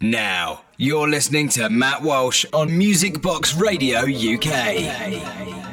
Now, you're listening to Matt Walsh on Music Box Radio UK.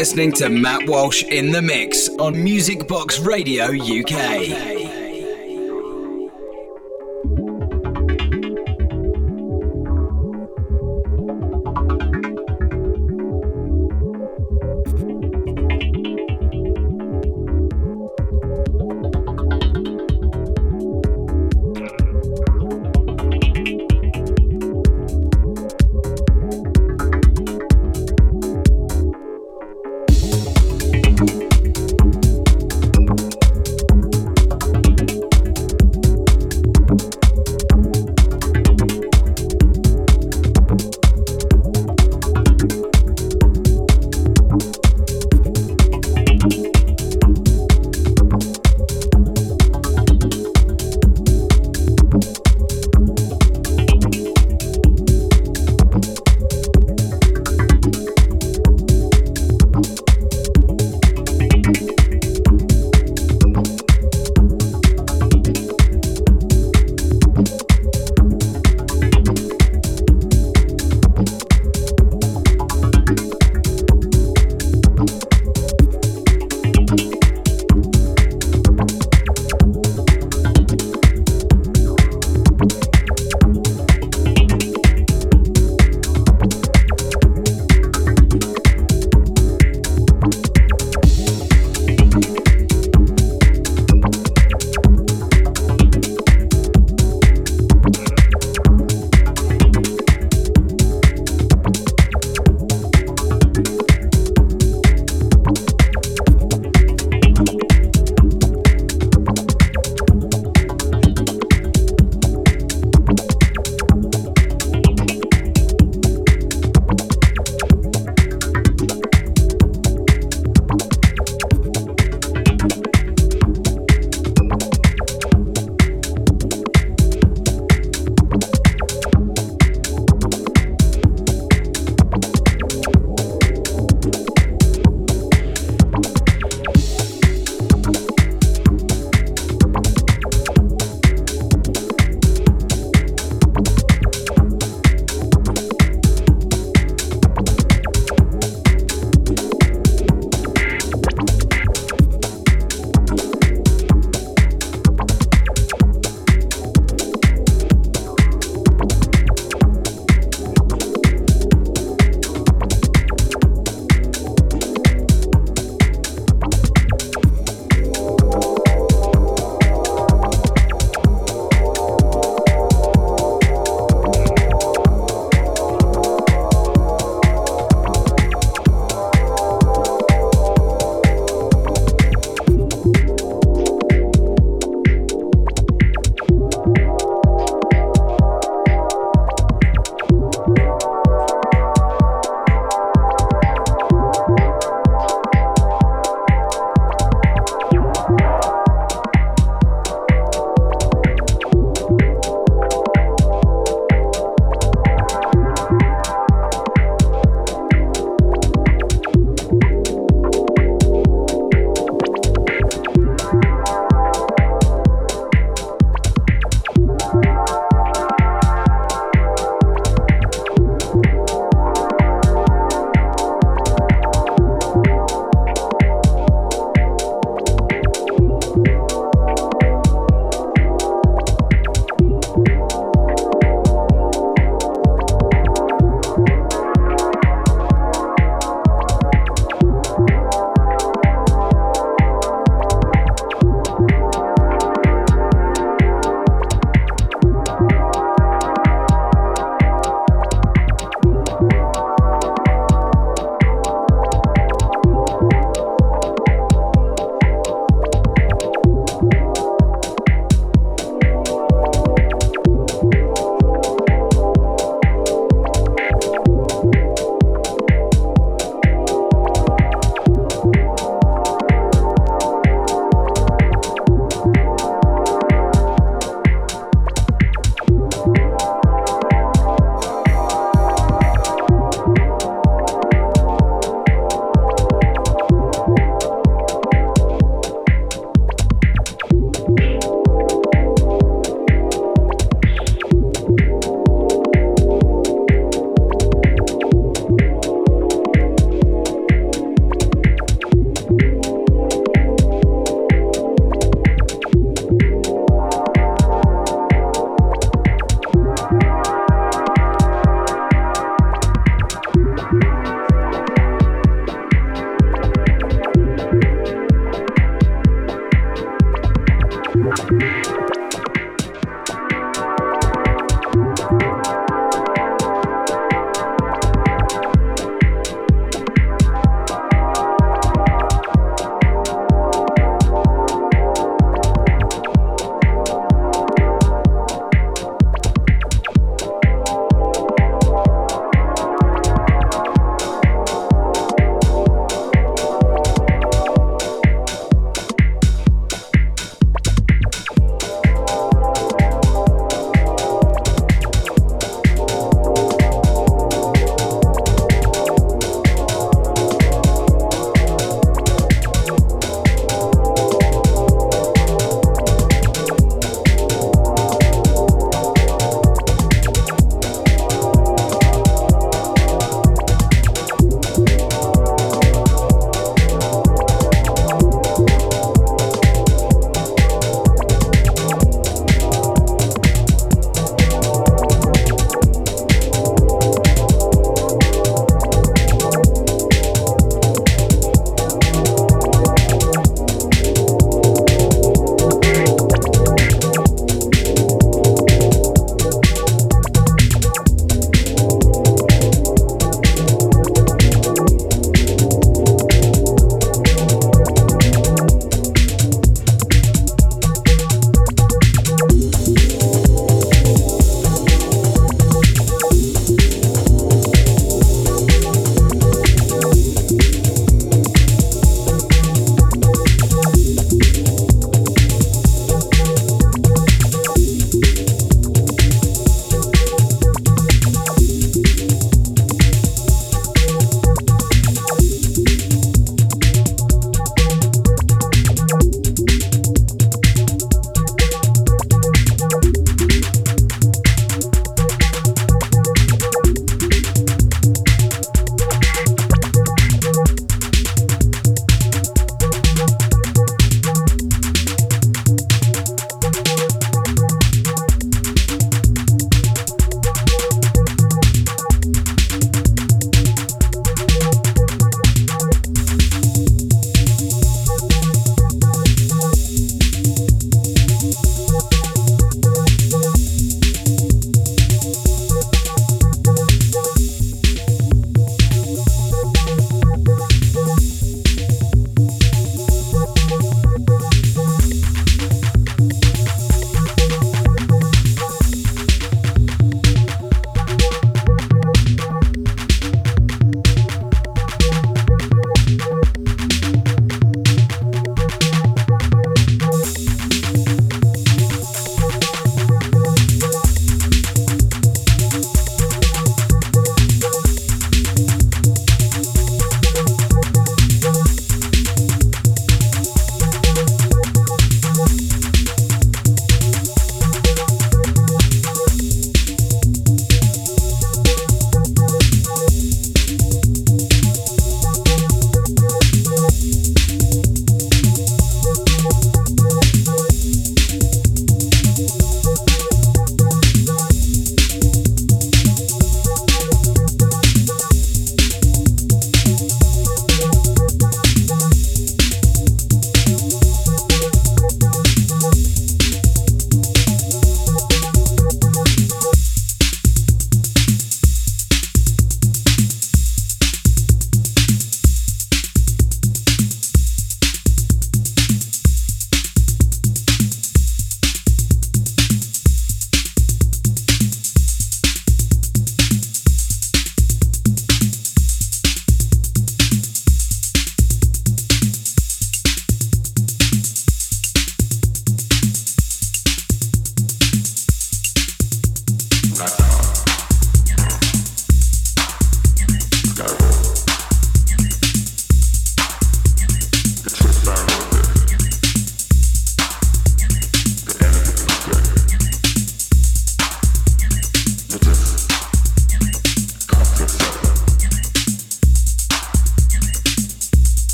Listening to Matt Walsh in the mix on Music Box Radio UK.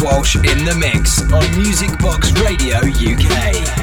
Walsh in the mix on Music Box Radio UK.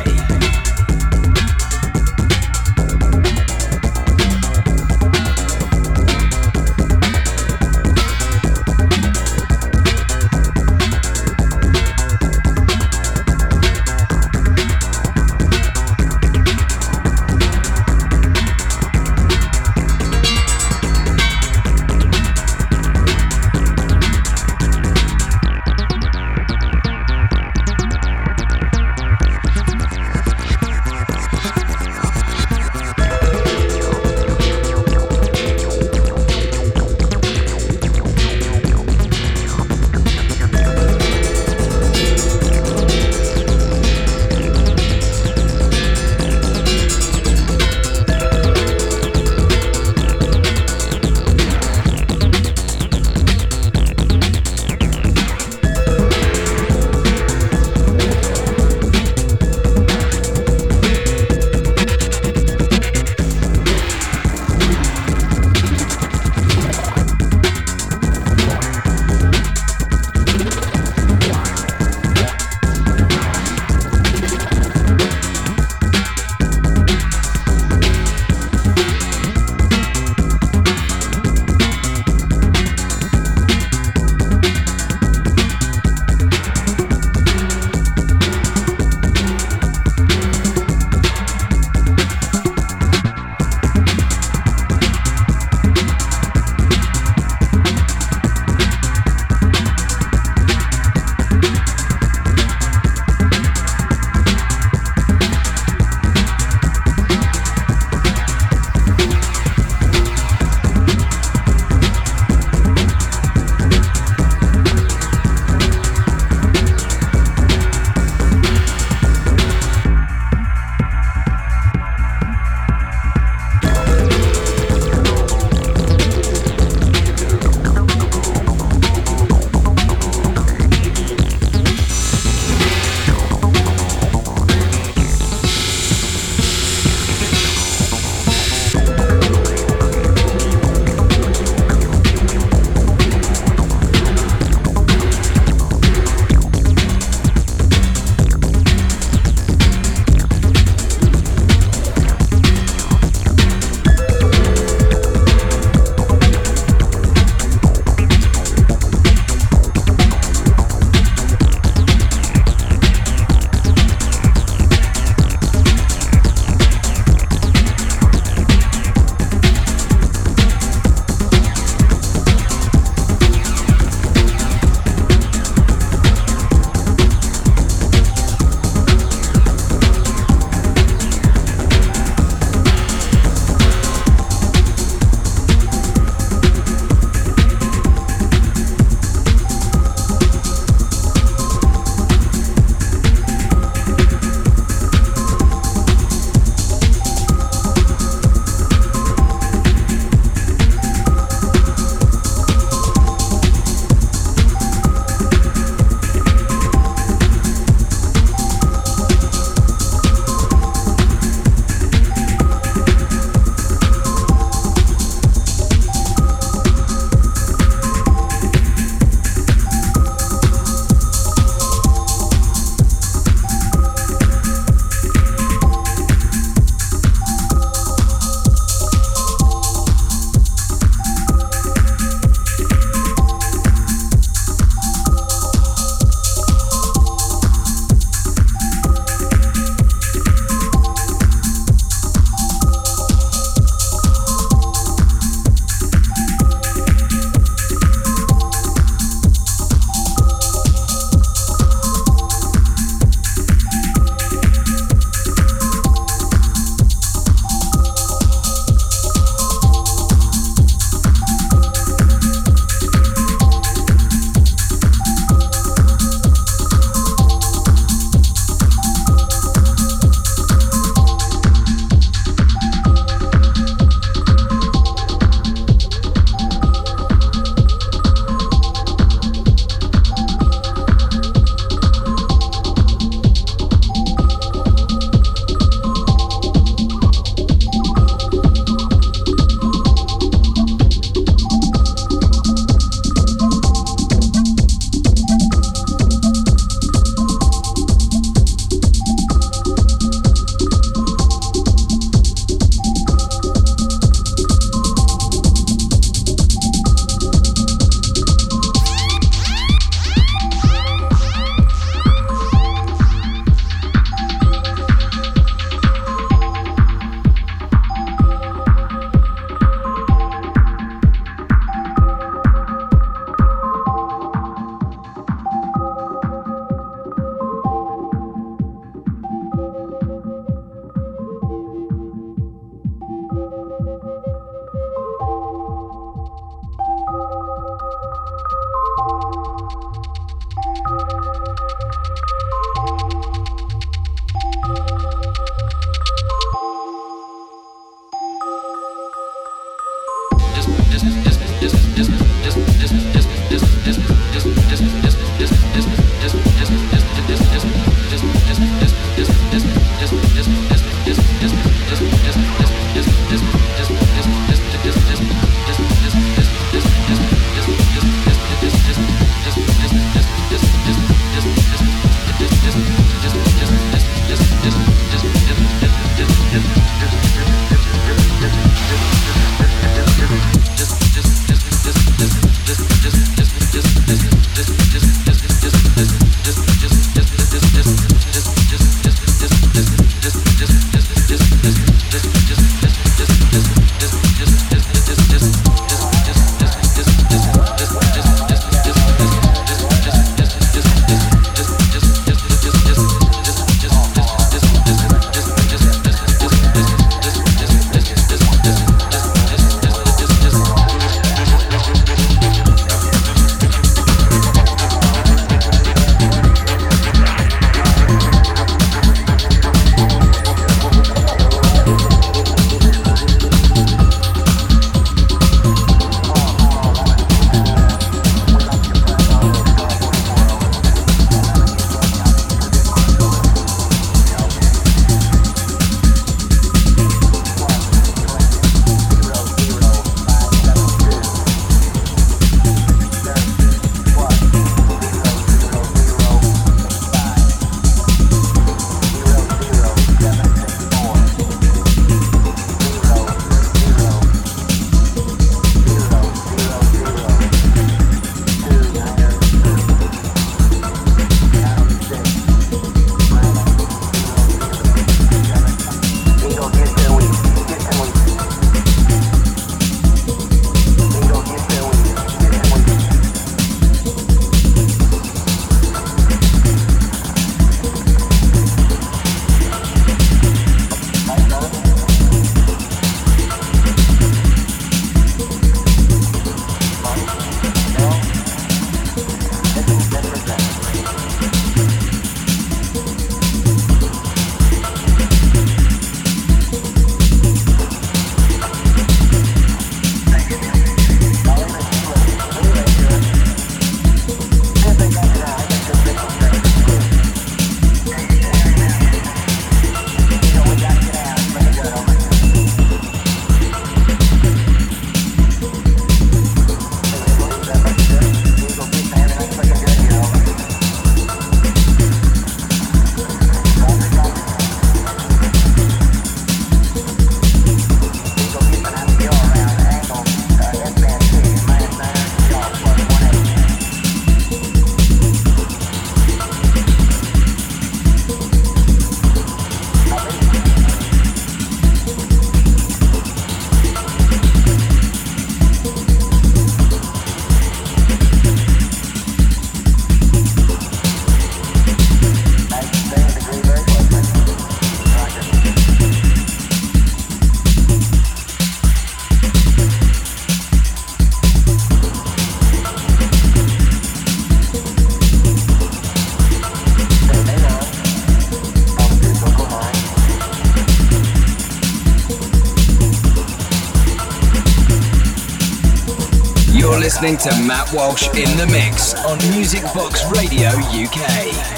Listening to Matt Walsh in the mix on Music Box Radio UK.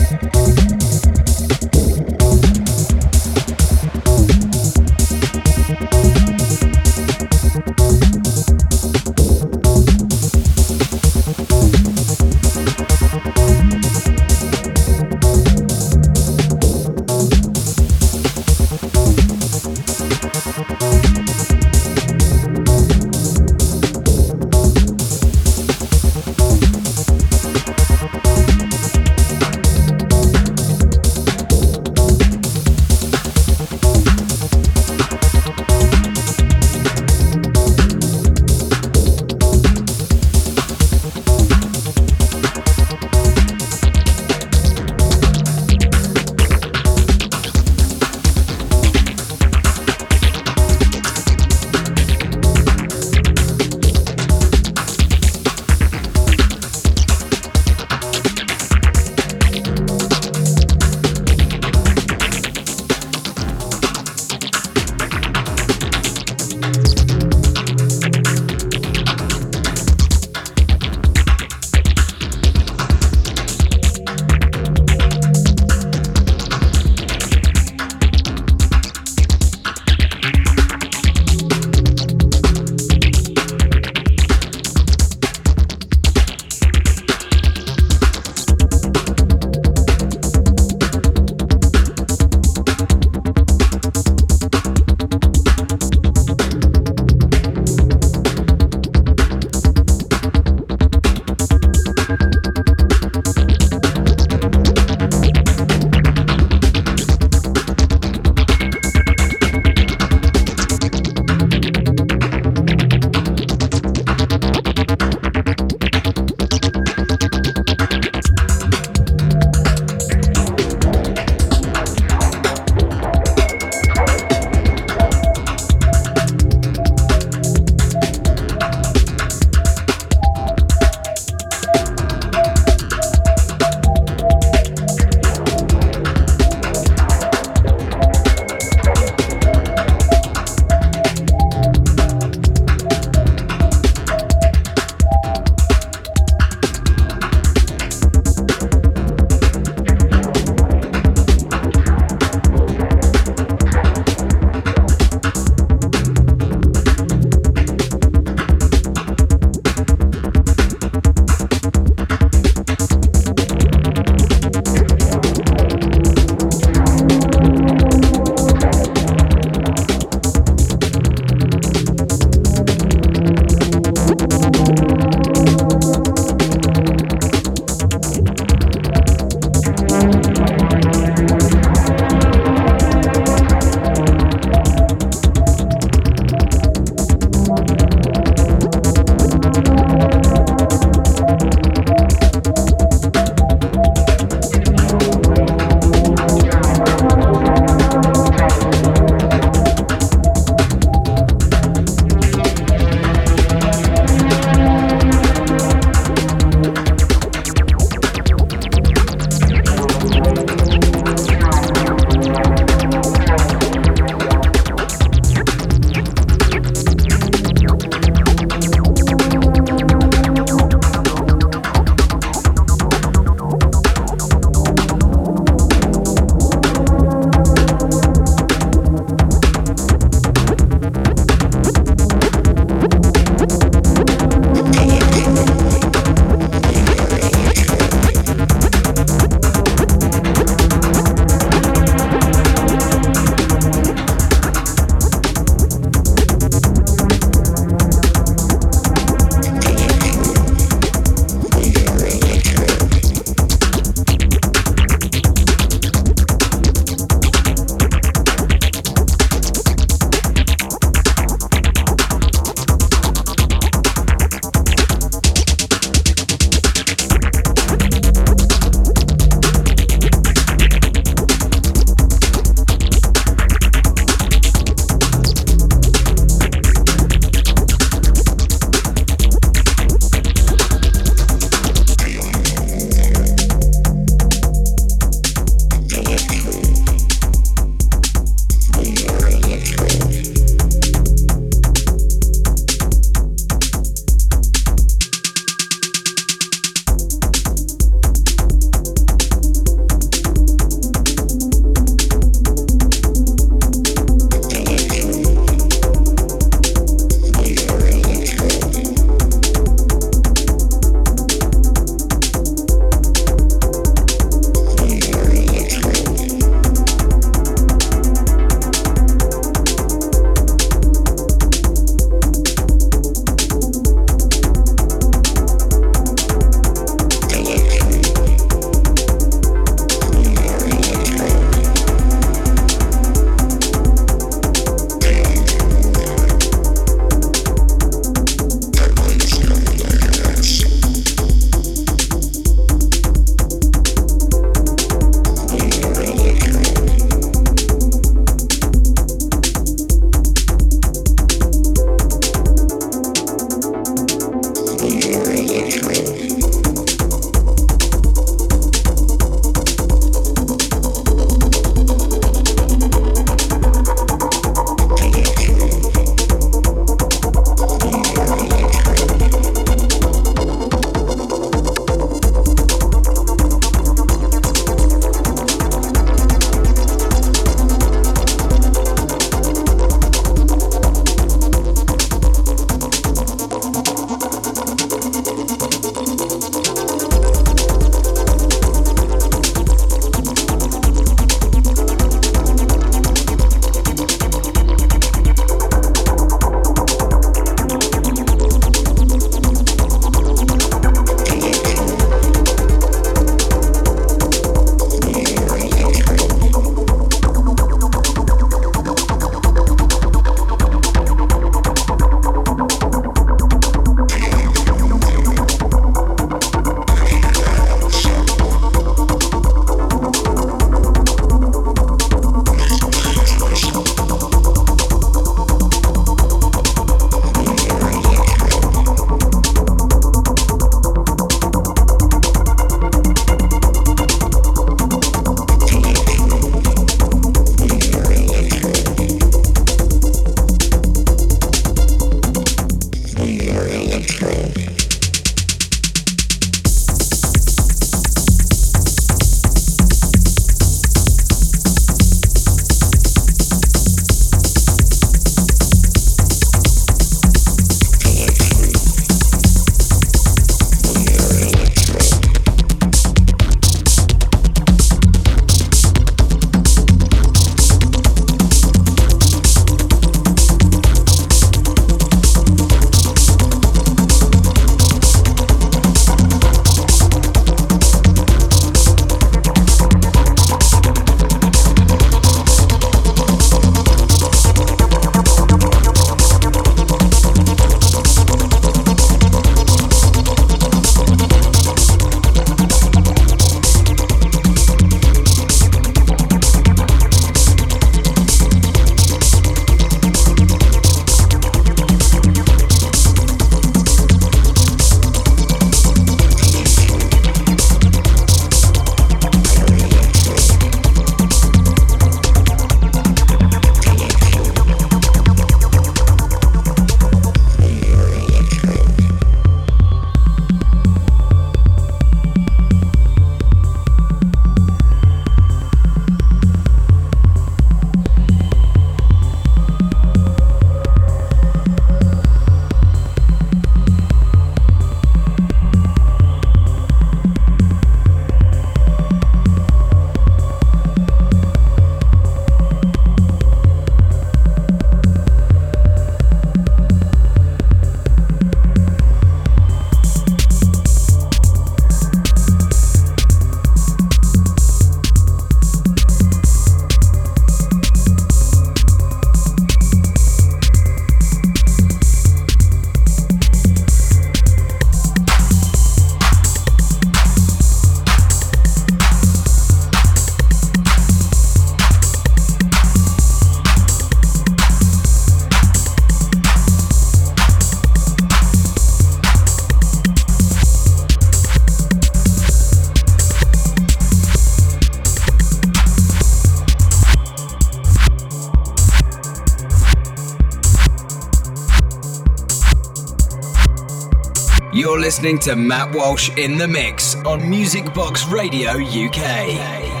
Listening to Matt Walsh in the Mix on Music Box Radio UK.